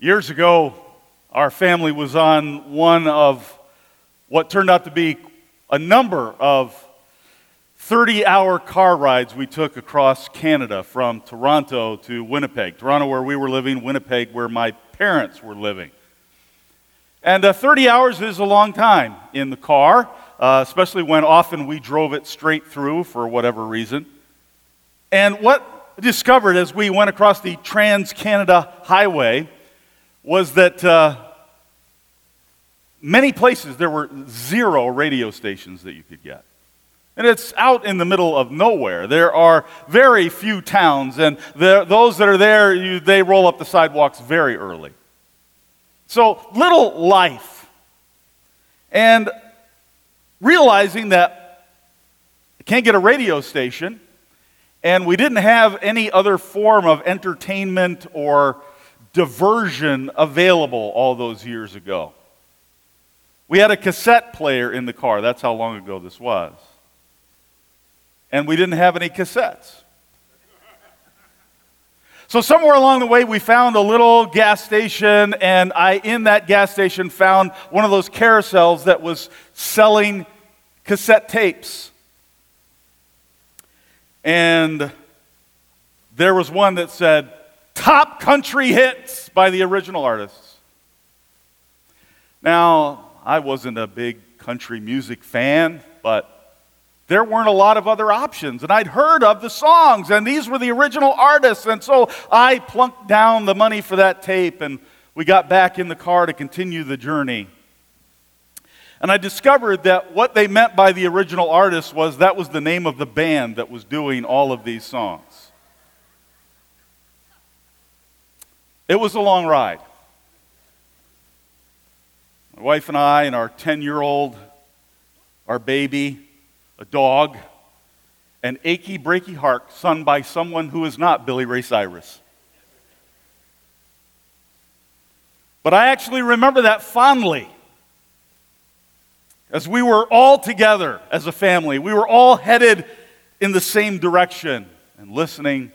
Years ago, our family was on one of what turned out to be a number of 30 hour car rides we took across Canada from Toronto to Winnipeg. Toronto, where we were living, Winnipeg, where my parents were living. And uh, 30 hours is a long time in the car, uh, especially when often we drove it straight through for whatever reason. And what I discovered as we went across the Trans Canada Highway was that uh, many places there were zero radio stations that you could get. And it's out in the middle of nowhere. There are very few towns, and those that are there, you, they roll up the sidewalks very early. So, little life. And realizing that I can't get a radio station, and we didn't have any other form of entertainment or diversion available all those years ago. We had a cassette player in the car. That's how long ago this was. And we didn't have any cassettes. So somewhere along the way, we found a little gas station, and I, in that gas station, found one of those carousels that was selling cassette tapes. And there was one that said, Top Country Hits by the original artists. Now, I wasn't a big country music fan, but there weren't a lot of other options. And I'd heard of the songs, and these were the original artists. And so I plunked down the money for that tape, and we got back in the car to continue the journey. And I discovered that what they meant by the original artist was that was the name of the band that was doing all of these songs. It was a long ride. My wife and I, and our 10 year old, our baby, a dog, an achy breaky heart sung by someone who is not Billy Ray Cyrus. But I actually remember that fondly. As we were all together as a family, we were all headed in the same direction and listening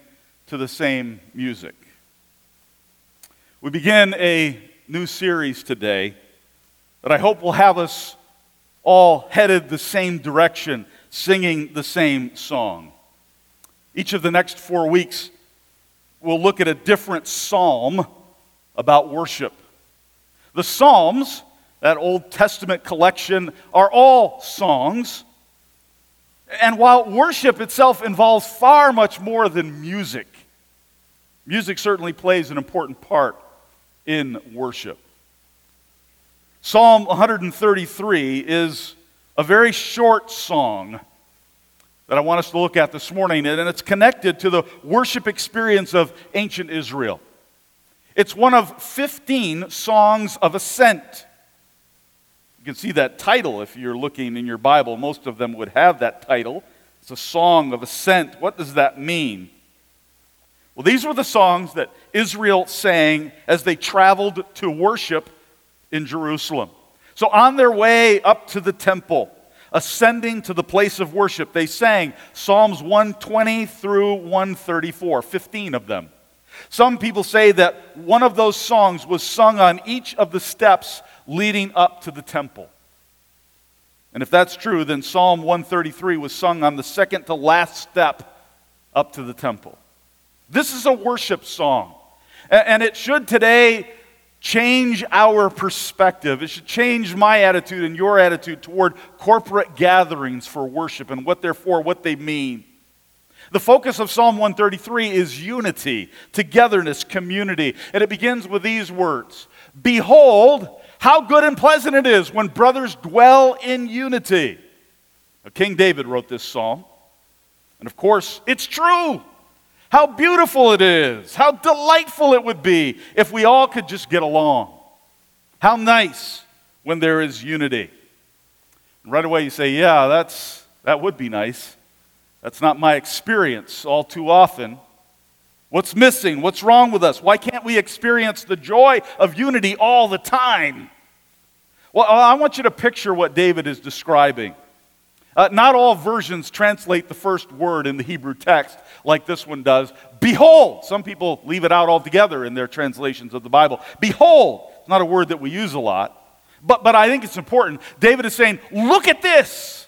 to the same music. We begin a new series today that I hope will have us all headed the same direction singing the same song. Each of the next four weeks, we'll look at a different psalm about worship. The Psalms, that Old Testament collection, are all songs. And while worship itself involves far much more than music, music certainly plays an important part in worship. Psalm 133 is a very short song that I want us to look at this morning, and it's connected to the worship experience of ancient Israel. It's one of 15 songs of ascent. You can see that title if you're looking in your Bible. Most of them would have that title. It's a song of ascent. What does that mean? Well, these were the songs that Israel sang as they traveled to worship in Jerusalem. So, on their way up to the temple, ascending to the place of worship, they sang Psalms 120 through 134, 15 of them. Some people say that one of those songs was sung on each of the steps leading up to the temple. And if that's true, then Psalm 133 was sung on the second to last step up to the temple. This is a worship song. And it should today change our perspective. It should change my attitude and your attitude toward corporate gatherings for worship and what they're for, what they mean. The focus of Psalm 133 is unity, togetherness, community. And it begins with these words Behold, how good and pleasant it is when brothers dwell in unity. King David wrote this psalm. And of course, it's true. How beautiful it is. How delightful it would be if we all could just get along. How nice when there is unity. And right away you say, yeah, that's, that would be nice. That's not my experience all too often. What's missing? What's wrong with us? Why can't we experience the joy of unity all the time? Well, I want you to picture what David is describing. Uh, not all versions translate the first word in the Hebrew text like this one does, Behold, some people leave it out altogether in their translations of the Bible. Behold, it's not a word that we use a lot, but, but I think it's important. David is saying, Look at this.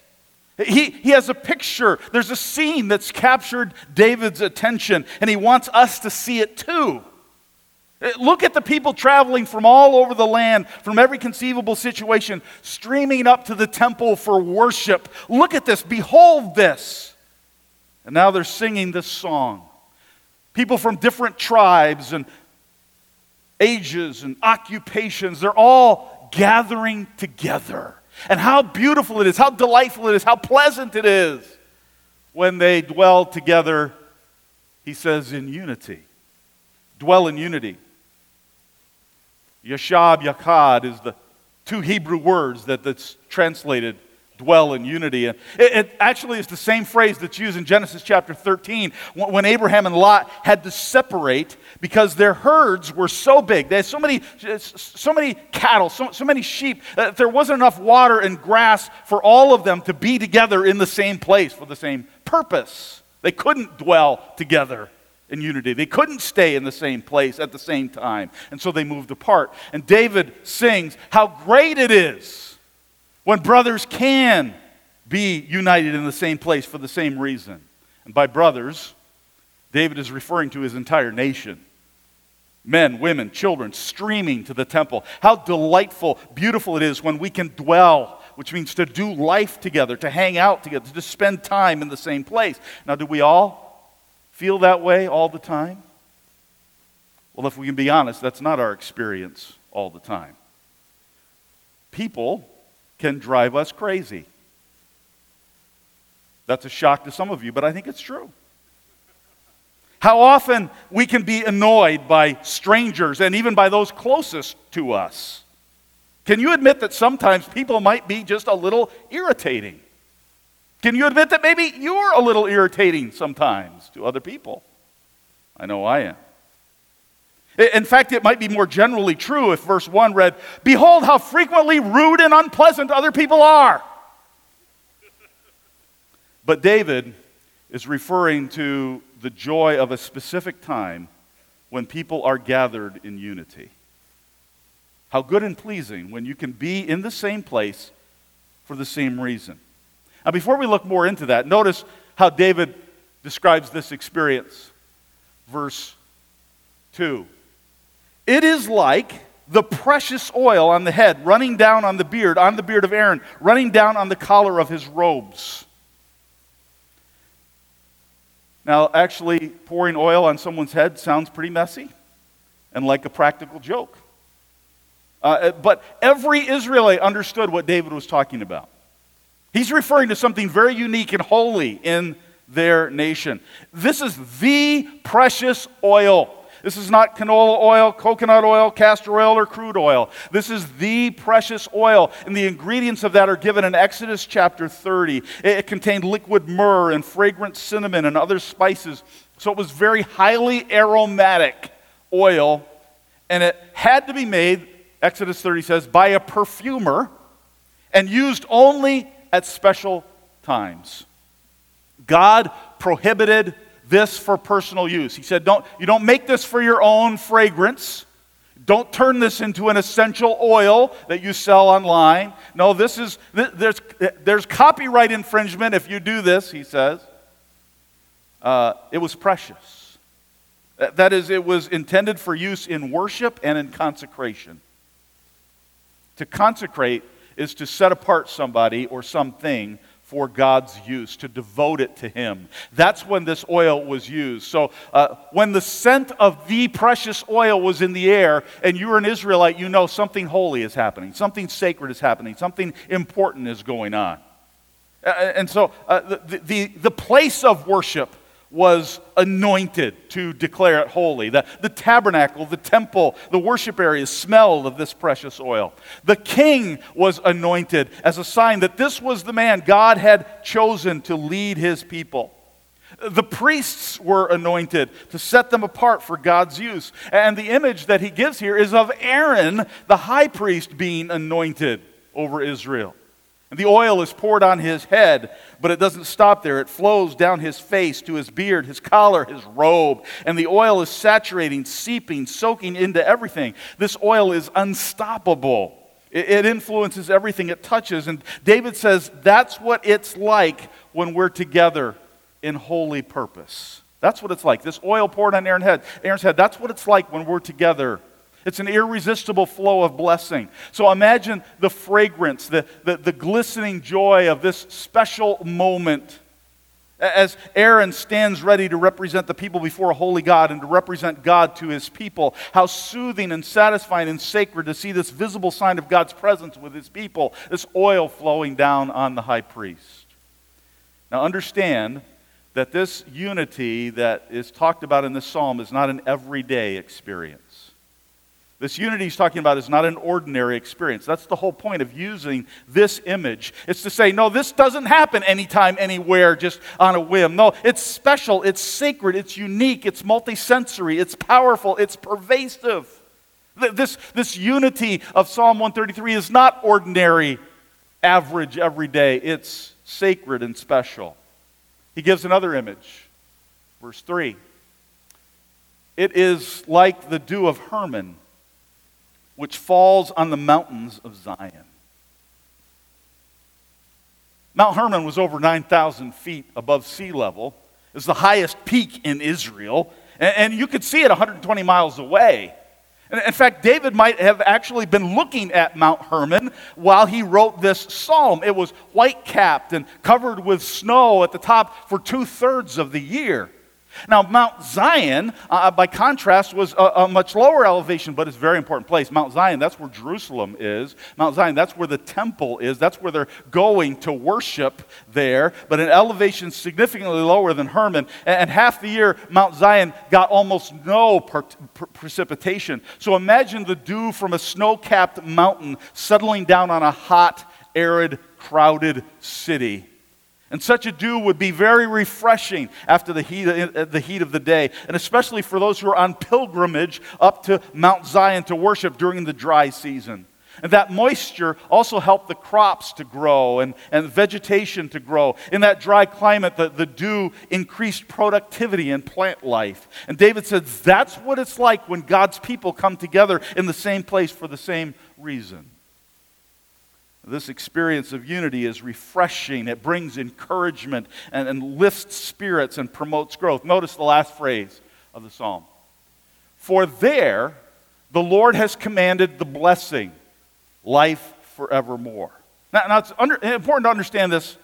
He, he has a picture. There's a scene that's captured David's attention, and he wants us to see it too. Uh, look at the people traveling from all over the land, from every conceivable situation, streaming up to the temple for worship. Look at this. Behold this. And now they're singing this song. People from different tribes and ages and occupations, they're all gathering together. And how beautiful it is, how delightful it is, how pleasant it is when they dwell together, he says, in unity. Dwell in unity. Yashab, Yakad is the two Hebrew words that, that's translated dwell in unity. And it, it, actually is the same phrase that's used in Genesis chapter 13 when Abraham and Lot had to separate because their herds were so big. They had so many, so many cattle, so, so many sheep, that there wasn't enough water and grass for all of them to be together in the same place for the same purpose. They couldn't dwell together in unity. They couldn't stay in the same place at the same time. And so they moved apart. And David sings how great it is when brothers can be united in the same place for the same reason. And by brothers, David is referring to his entire nation. Men, women, children streaming to the temple. How delightful, beautiful it is when we can dwell, which means to do life together, to hang out together, to spend time in the same place. Now, do we all feel that way all the time? Well, if we can be honest, that's not our experience all the time. People can drive us crazy. That's a shock to some of you, but I think it's true. How often we can be annoyed by strangers and even by those closest to us. Can you admit that sometimes people might be just a little irritating? Can you admit that maybe you're a little irritating sometimes to other people? I know I am. In fact, it might be more generally true if verse 1 read, Behold how frequently rude and unpleasant other people are. But David is referring to the joy of a specific time when people are gathered in unity. How good and pleasing when you can be in the same place for the same reason. Now, before we look more into that, notice how David describes this experience. Verse 2 It is like the precious oil on the head running down on the beard, on the beard of Aaron, running down on the collar of his robes. Now, actually, pouring oil on someone's head sounds pretty messy and like a practical joke. Uh, but every Israelite understood what David was talking about. He's referring to something very unique and holy in their nation. This is the precious oil. This is not canola oil, coconut oil, castor oil, or crude oil. This is the precious oil. And the ingredients of that are given in Exodus chapter 30. It contained liquid myrrh and fragrant cinnamon and other spices. So it was very highly aromatic oil. And it had to be made, Exodus 30 says, by a perfumer and used only at special times. God prohibited this for personal use. He said, don't, You don't make this for your own fragrance. Don't turn this into an essential oil that you sell online. No, this is, there's, there's copyright infringement if you do this, he says. Uh, it was precious. That is, it was intended for use in worship and in consecration. To consecrate is to set apart somebody or something for God's use, to devote it to Him. That's when this oil was used. So, uh, when the scent of the precious oil was in the air, and you're an Israelite, you know something holy is happening, something sacred is happening, something important is going on. And so, uh, the, the, the place of worship was anointed to declare it holy. The, the tabernacle, the temple, the worship area smelled of this precious oil. The king was anointed as a sign that this was the man God had chosen to lead his people. The priests were anointed to set them apart for God's use. And the image that he gives here is of Aaron, the high priest, being anointed over Israel. The oil is poured on his head, but it doesn't stop there. It flows down his face to his beard, his collar, his robe. And the oil is saturating, seeping, soaking into everything. This oil is unstoppable. It, influences everything it touches. And David says that's what it's like when we're together in holy purpose. That's what it's like. This oil poured on Aaron's head, Aaron's head, that's what it's like when we're together it's an irresistible flow of blessing. So imagine the fragrance, the, the, the, glistening joy of this special moment as Aaron stands ready to represent the people before a holy God and to represent God to his people. How soothing and satisfying and sacred to see this visible sign of God's presence with his people, this oil flowing down on the high priest. Now understand that this unity that is talked about in this psalm is not an everyday experience. This unity he's talking about is not an ordinary experience. That's the whole point of using this image. It's to say, no, this doesn't happen anytime, anywhere, just on a whim. No, it's special, it's sacred, it's unique, it's multisensory, it's powerful, it's pervasive. This, this unity of Psalm 133 is not ordinary, average, everyday. It's sacred and special. He gives another image. Verse 3 It is like the dew of Hermon which falls on the mountains of Zion. Mount Hermon was over 9,000 feet above sea level. It's the highest peak in Israel, and, you could see it 120 miles away. In fact, David might have actually been looking at Mount Hermon while he wrote this psalm. It was white capped and covered with snow at the top for two thirds of the year. Now, Mount Zion, uh, by contrast, was a, a, much lower elevation, but it's a very important place. Mount Zion, that's where Jerusalem is. Mount Zion, that's where the temple is. That's where they're going to worship there, but an elevation significantly lower than Hermon. And, and half the year, Mount Zion got almost no per- per- precipitation. So imagine the dew from a snow capped mountain settling down on a hot, arid, crowded city. And such a dew would be very refreshing after the heat, uh, the heat of the day, and especially for those who are on pilgrimage up to Mount Zion to worship during the dry season. And that moisture also helped the crops to grow and, and vegetation to grow. In that dry climate, the, the dew increased productivity in plant life. And David said, That's what it's like when God's people come together in the same place for the same reason. This experience of unity is refreshing. It brings encouragement and, and, lifts spirits and promotes growth. Notice the last phrase of the psalm. For there the Lord has commanded the blessing, life forevermore. Now, now it's under, important to understand this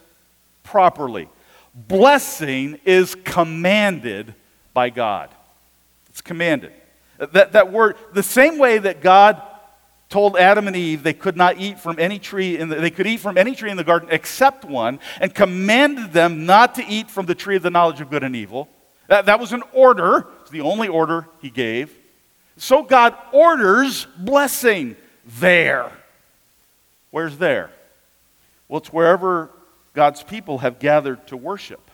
properly. Blessing is commanded by God. It's commanded. That, that word, the same way that God told Adam and Eve they could not eat from any tree in the, they could eat from any tree in the garden except one and commanded them not to eat from the tree of the knowledge of good and evil. That, that was an order. It's the only order he gave. So God orders blessing there. Where's there? Well, it's wherever God's people have gathered to worship.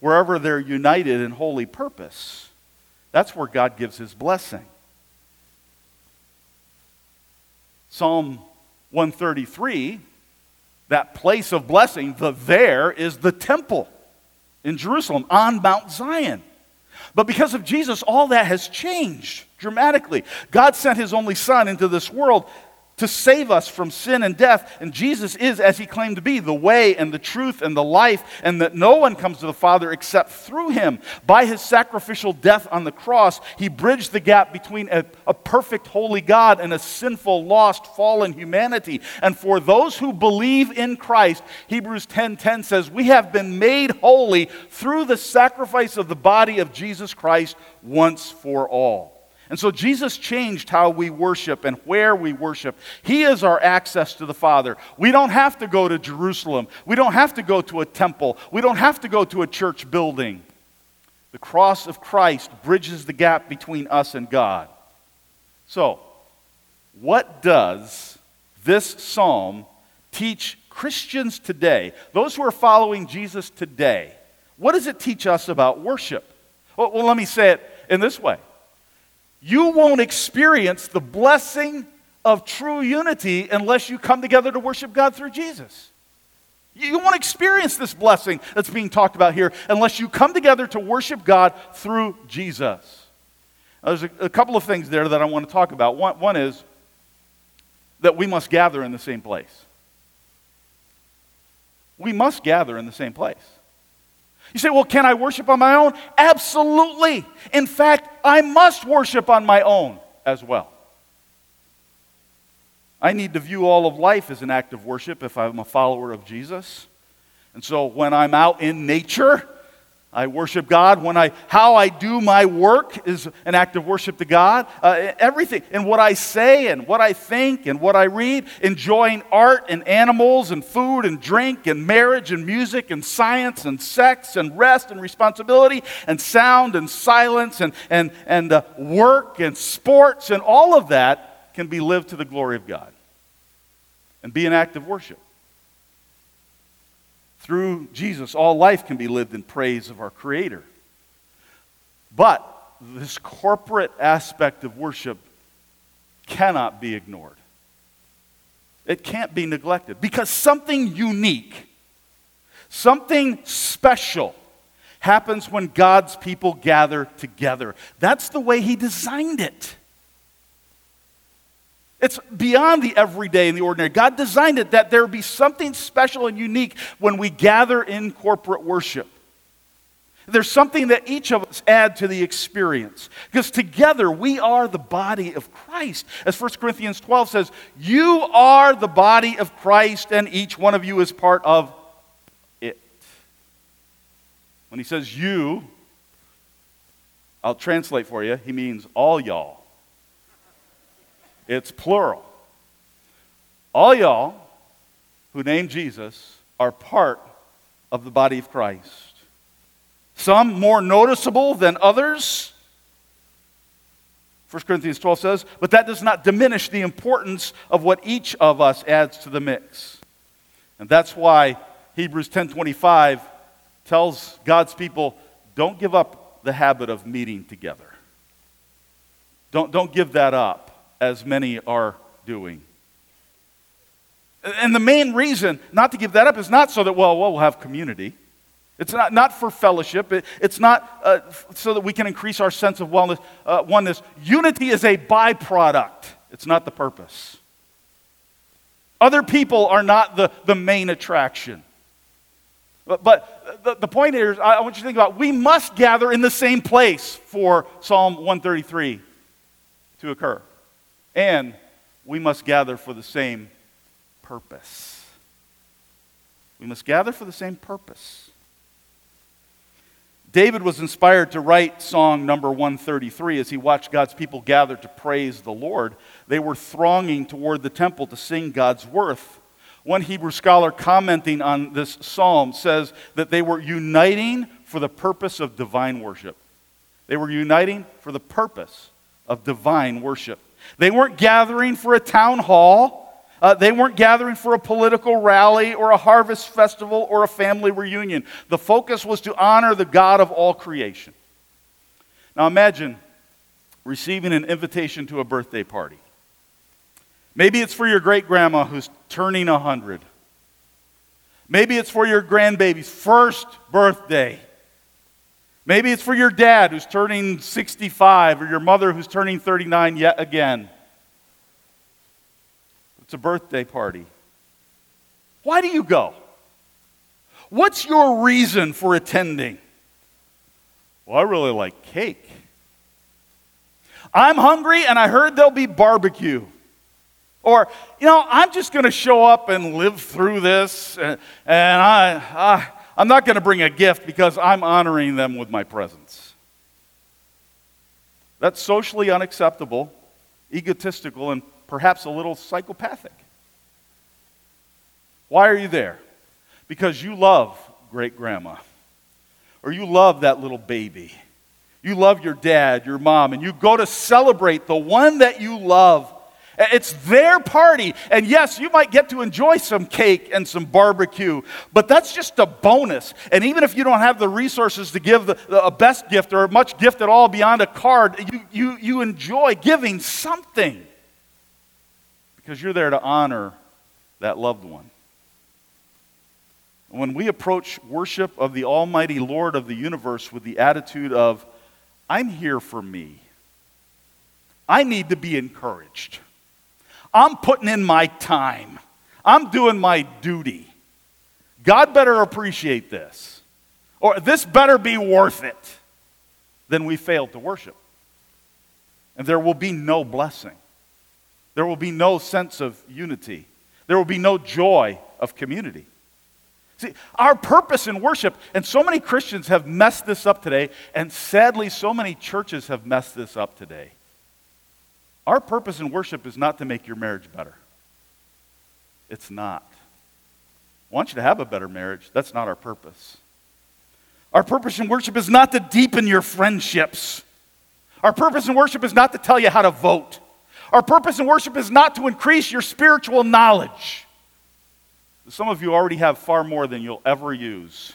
Wherever they're united in holy purpose. That's where God gives his blessing. Psalm 133, that place of blessing, the there is the temple in Jerusalem on Mount Zion. But because of Jesus, all that has changed dramatically. God sent his only Son into this world to save us from sin and death. And Jesus is, as he claimed to be, the way and the truth and the life, and that no one comes to the Father except through him. By his sacrificial death on the cross, he bridged the gap between a, a perfect, holy God and a sinful, lost, fallen humanity. And for those who believe in Christ, Hebrews 10:10 says, We have been made holy through the sacrifice of the body of Jesus Christ once for all. And so Jesus changed how we worship and where we worship. He is our access to the Father. We don't have to go to Jerusalem. We don't have to go to a temple. We don't have to go to a church building. The cross of Christ bridges the gap between us and God. So, what does this psalm teach Christians today, those who are following Jesus today? What does it teach us about worship? Well, let me say it in this way you won't experience the blessing of true unity unless you come together to worship God through Jesus. You won't experience this blessing that's being talked about here unless you come together to worship God through Jesus. Now, there's a, a, couple of things there that I want to talk about. One, one is that we must gather in the same place. We must gather in the same place. You say, well, can I worship on my own? Absolutely. In fact, I must worship on my own as well. I need to view all of life as an act of worship if I'm a follower of Jesus. And so when I'm out in nature, I worship God. When I, how I do my work is an act of worship to God. Uh, everything, and what I say and what I think and what I read, enjoying art and animals and food and drink and marriage and music and science and sex and rest and responsibility and sound and silence and, and, and uh, work and sports and all of that can be lived to the glory of God and be an act of worship. Through Jesus, all life can be lived in praise of our Creator. But this corporate aspect of worship cannot be ignored. It can't be neglected because something unique, something special happens when God's people gather together. That's the way He designed it. It's beyond the everyday and the ordinary. God designed it that there be something special and unique when we gather in corporate worship. There's something that each of us add to the experience. Because together we are the body of Christ. As 1 Corinthians 12 says, You are the body of Christ, and each one of you is part of it. When he says you, I'll translate for you, he means all y'all. It's plural. All y'all who name Jesus are part of the body of Christ. Some more noticeable than others. 1 Corinthians 12 says, but that does not diminish the importance of what each of us adds to the mix. And that's why Hebrews 10:25 tells God's people, don't give up the habit of meeting together. Don't, don't give that up as many are doing. And the main reason not to give that up is not so that, well, well we'll have community. It's not, not for fellowship. It, it's not uh, so that we can increase our sense of wellness, uh, oneness. Unity is a byproduct, it's not the purpose. Other people are not the, the main attraction. But, but the, the point is, I want you to think about we must gather in the same place for Psalm 133 to occur and we must gather for the same purpose. We must gather for the same purpose. David was inspired to write song number 133 as he watched God's people gather to praise the Lord. They were thronging toward the temple to sing God's worth. One Hebrew scholar commenting on this psalm says that they were uniting for the purpose of divine worship. They were uniting for the purpose of divine worship. They weren't gathering for a town hall. Uh, they weren't gathering for a political rally or a harvest festival or a family reunion. The focus was to honor the God of all creation. Now imagine receiving an invitation to a birthday party. Maybe it's for your great grandma who's turning 100. Maybe it's for your grandbaby's first birthday. Maybe it's for your dad who's turning 65 or your mother who's turning 39 yet again. It's a birthday party. Why do you go? What's your reason for attending? Well, I really like cake. I'm hungry and I heard there'll be barbecue. Or, you know, I'm just going to show up and live through this and, and I, I, I'm not going to bring a gift because I'm honoring them with my presence. That's socially unacceptable, egotistical, and perhaps a little psychopathic. Why are you there? Because you love great grandma, or you love that little baby. You love your dad, your mom, and you go to celebrate the one that you love it's their party. And yes, you might get to enjoy some cake and some barbecue, but that's just a bonus. And even if you don't have the resources to give the, the, a best gift or much gift at all beyond a card, you, you, you enjoy giving something. because you're there to honor that loved one. When we approach worship of the Almighty Lord of the universe with the attitude of, I'm here for me, I need to be encouraged, I'm putting in my time, I'm doing my duty. God better appreciate this, or this better be worth it, then we failed to worship. And there will be no blessing. There will be no sense of unity. There will be no joy of community. See, our purpose in worship, and so many Christians have messed this up today, and sadly, so many churches have messed this up today. Our purpose in worship is not to make your marriage better. It's not. I want you to have a better marriage. That's not our purpose. Our purpose in worship is not to deepen your friendships. Our purpose in worship is not to tell you how to vote. Our purpose in worship is not to increase your spiritual knowledge. Some of you already have far more than you'll ever use.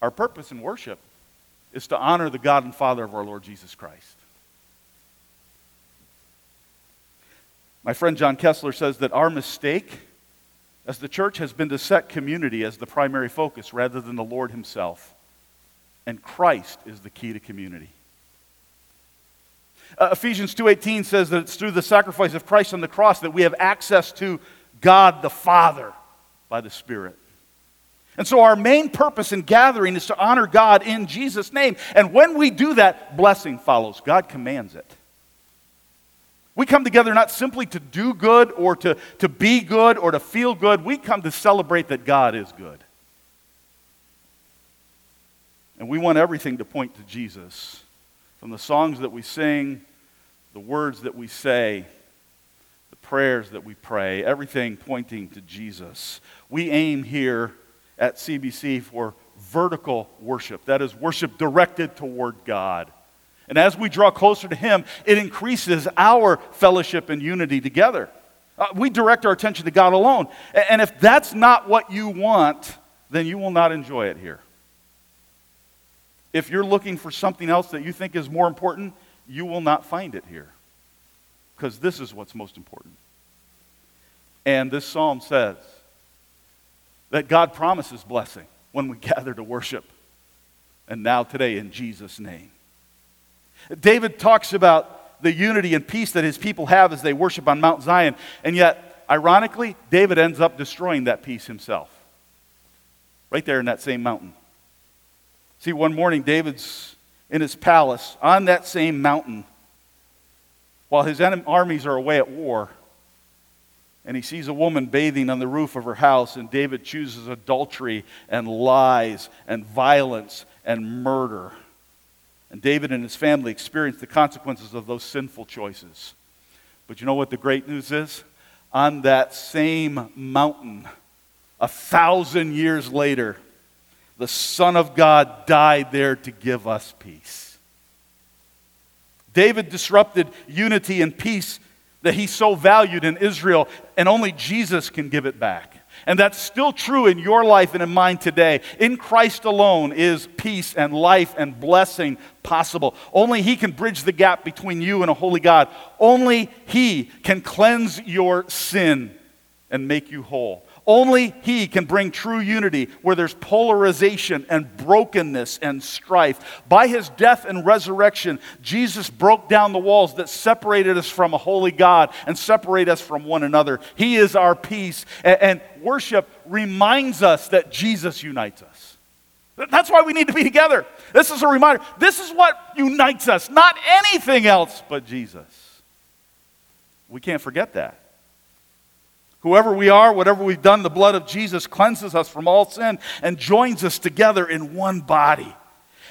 Our purpose in worship is to honor the God and Father of our Lord Jesus Christ. My friend John Kessler says that our mistake as the church has been to set community as the primary focus rather than the Lord Himself. And Christ is the key to community. Uh, Ephesians 2:18 says that it's through the sacrifice of Christ on the cross that we have access to God the Father by the Spirit. And so our main purpose in gathering is to honor God in Jesus name. And when we do that, blessing follows. God commands it. We come together not simply to do good or to, to be good or to feel good. We come to celebrate that God is good. And we want everything to point to Jesus. From the songs that we sing, the words that we say, the prayers that we pray, everything pointing to Jesus. We aim here at CBC for vertical worship. That is, worship directed toward God. And as we draw closer to Him, it increases our fellowship and unity together. Uh, we direct our attention to God alone. And if that's not what you want, then you will not enjoy it here. If you're looking for something else that you think is more important, you will not find it here. Because this is what's most important. And this psalm says that God promises blessing when we gather to worship. And now, today, in Jesus' name. David talks about the unity and peace that his people have as they worship on Mount Zion. And yet, ironically, David ends up destroying that peace himself. Right there in that same mountain. See, one morning, David's in his palace on that same mountain while his armies are away at war. And he sees a woman bathing on the roof of her house, and David chooses adultery and lies and violence and murder. And David and his family experience the consequences of those sinful choices. But you know what the great news is? On that same mountain, a thousand years later, the Son of God died there to give us peace. David disrupted unity and peace that he so valued in Israel, and only Jesus can give it back. And that's still true in your life and in mine today. In Christ alone is peace and life and blessing possible. Only He can bridge the gap between you and a holy God. Only He can cleanse your sin and make you whole. Only He can bring true unity where there's polarization and brokenness and strife. By His death and resurrection, Jesus broke down the walls that separated us from a holy God and separate us from one another. He is our peace. And, worship reminds us that Jesus unites us. That's why we need to be together. This is a reminder. This is what unites us, not anything else but Jesus. We can't forget that. Whoever we are, whatever we've done, the blood of Jesus cleanses us from all sin and joins us together in one body.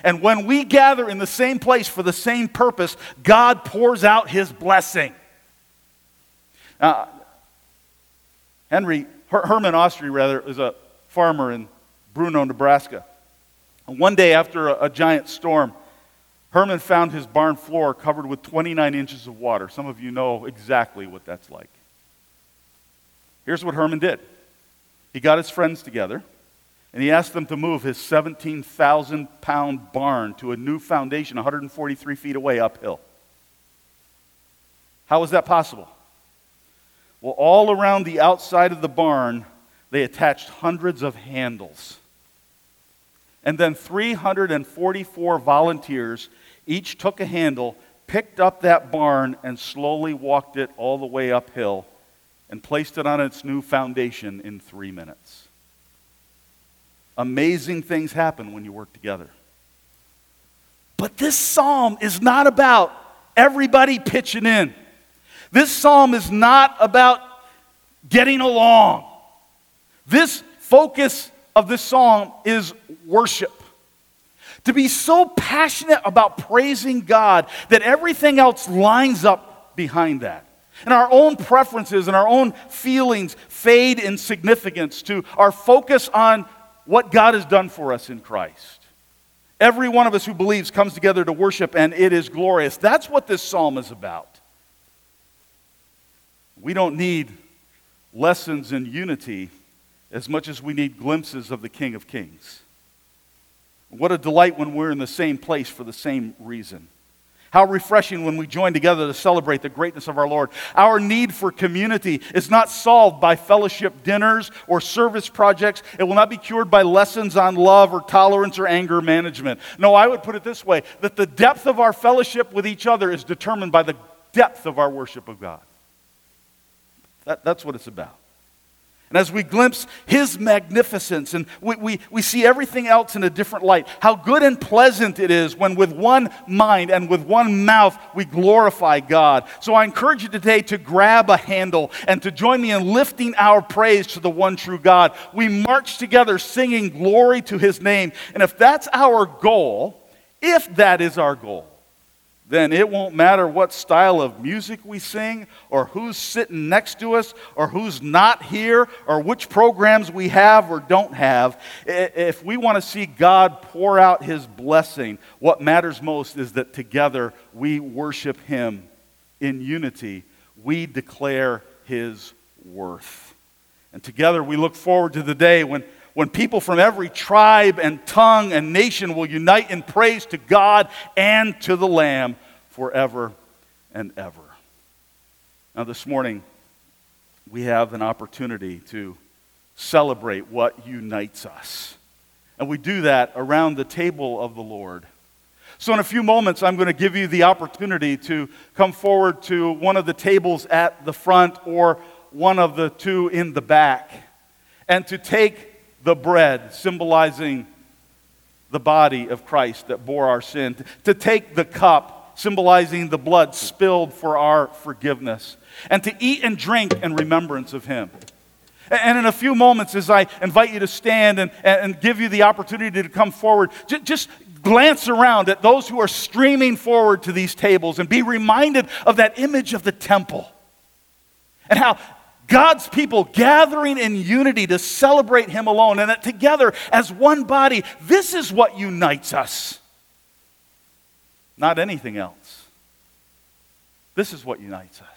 And when we gather in the same place for the same purpose, God pours out his blessing. Uh, Henry, Her- Herman Ostry, rather, is a farmer in Bruno, Nebraska. And one day after a, a giant storm, Herman found his barn floor covered with 29 inches of water. Some of you know exactly what that's like. Here's what Herman did he got his friends together and he asked them to move his 17,000 pound barn to a new foundation 143 feet away uphill. How was that possible? Well, all around the outside of the barn, they attached hundreds of handles. And then 344 volunteers each took a handle, picked up that barn, and slowly walked it all the way uphill and placed it on its new foundation in three minutes. Amazing things happen when you work together. But this psalm is not about everybody pitching in. This psalm is not about getting along. This focus of this psalm is worship. To be so passionate about praising God that everything else lines up behind that. And our own preferences and our own feelings fade in significance to our focus on what God has done for us in Christ. Every one of us who believes comes together to worship, and it is glorious. That's what this psalm is about. We don't need lessons in unity as much as we need glimpses of the King of Kings. What a delight when we're in the same place for the same reason. How refreshing when we join together to celebrate the greatness of our Lord. Our need for community is not solved by fellowship dinners or service projects. It will not be cured by lessons on love or tolerance or anger management. No, I would put it this way that the depth of our fellowship with each other is determined by the depth of our worship of God. That, that's what it's about. And as we glimpse his magnificence and we, we, we see everything else in a different light, how good and pleasant it is when with one mind and with one mouth we glorify God. So I encourage you today to grab a handle and to join me in lifting our praise to the one true God. We march together singing glory to his name. And if that's our goal, if that is our goal, then it won't matter what style of music we sing, or who's sitting next to us, or who's not here, or which programs we have or don't have. If we want to see God pour out His blessing, what matters most is that together we worship Him in unity. We declare His worth. And together we look forward to the day when when people from every tribe and tongue and nation will unite in praise to God and to the Lamb forever and ever. Now, this morning, we have an opportunity to celebrate what unites us. And we do that around the table of the Lord. So, in a few moments, I'm going to give you the opportunity to come forward to one of the tables at the front or one of the two in the back and to take the bread, symbolizing the body of Christ that bore our sin, to take the cup, symbolizing the blood spilled for our forgiveness, and to eat and drink in remembrance of Him. And in a few moments, as I invite you to stand and, and give you the opportunity to come forward, just glance around at those who are streaming forward to these tables and be reminded of that image of the temple. And how God's people gathering in unity to celebrate Him alone, and that together as one body, this is what unites us, not anything else. This is what unites us.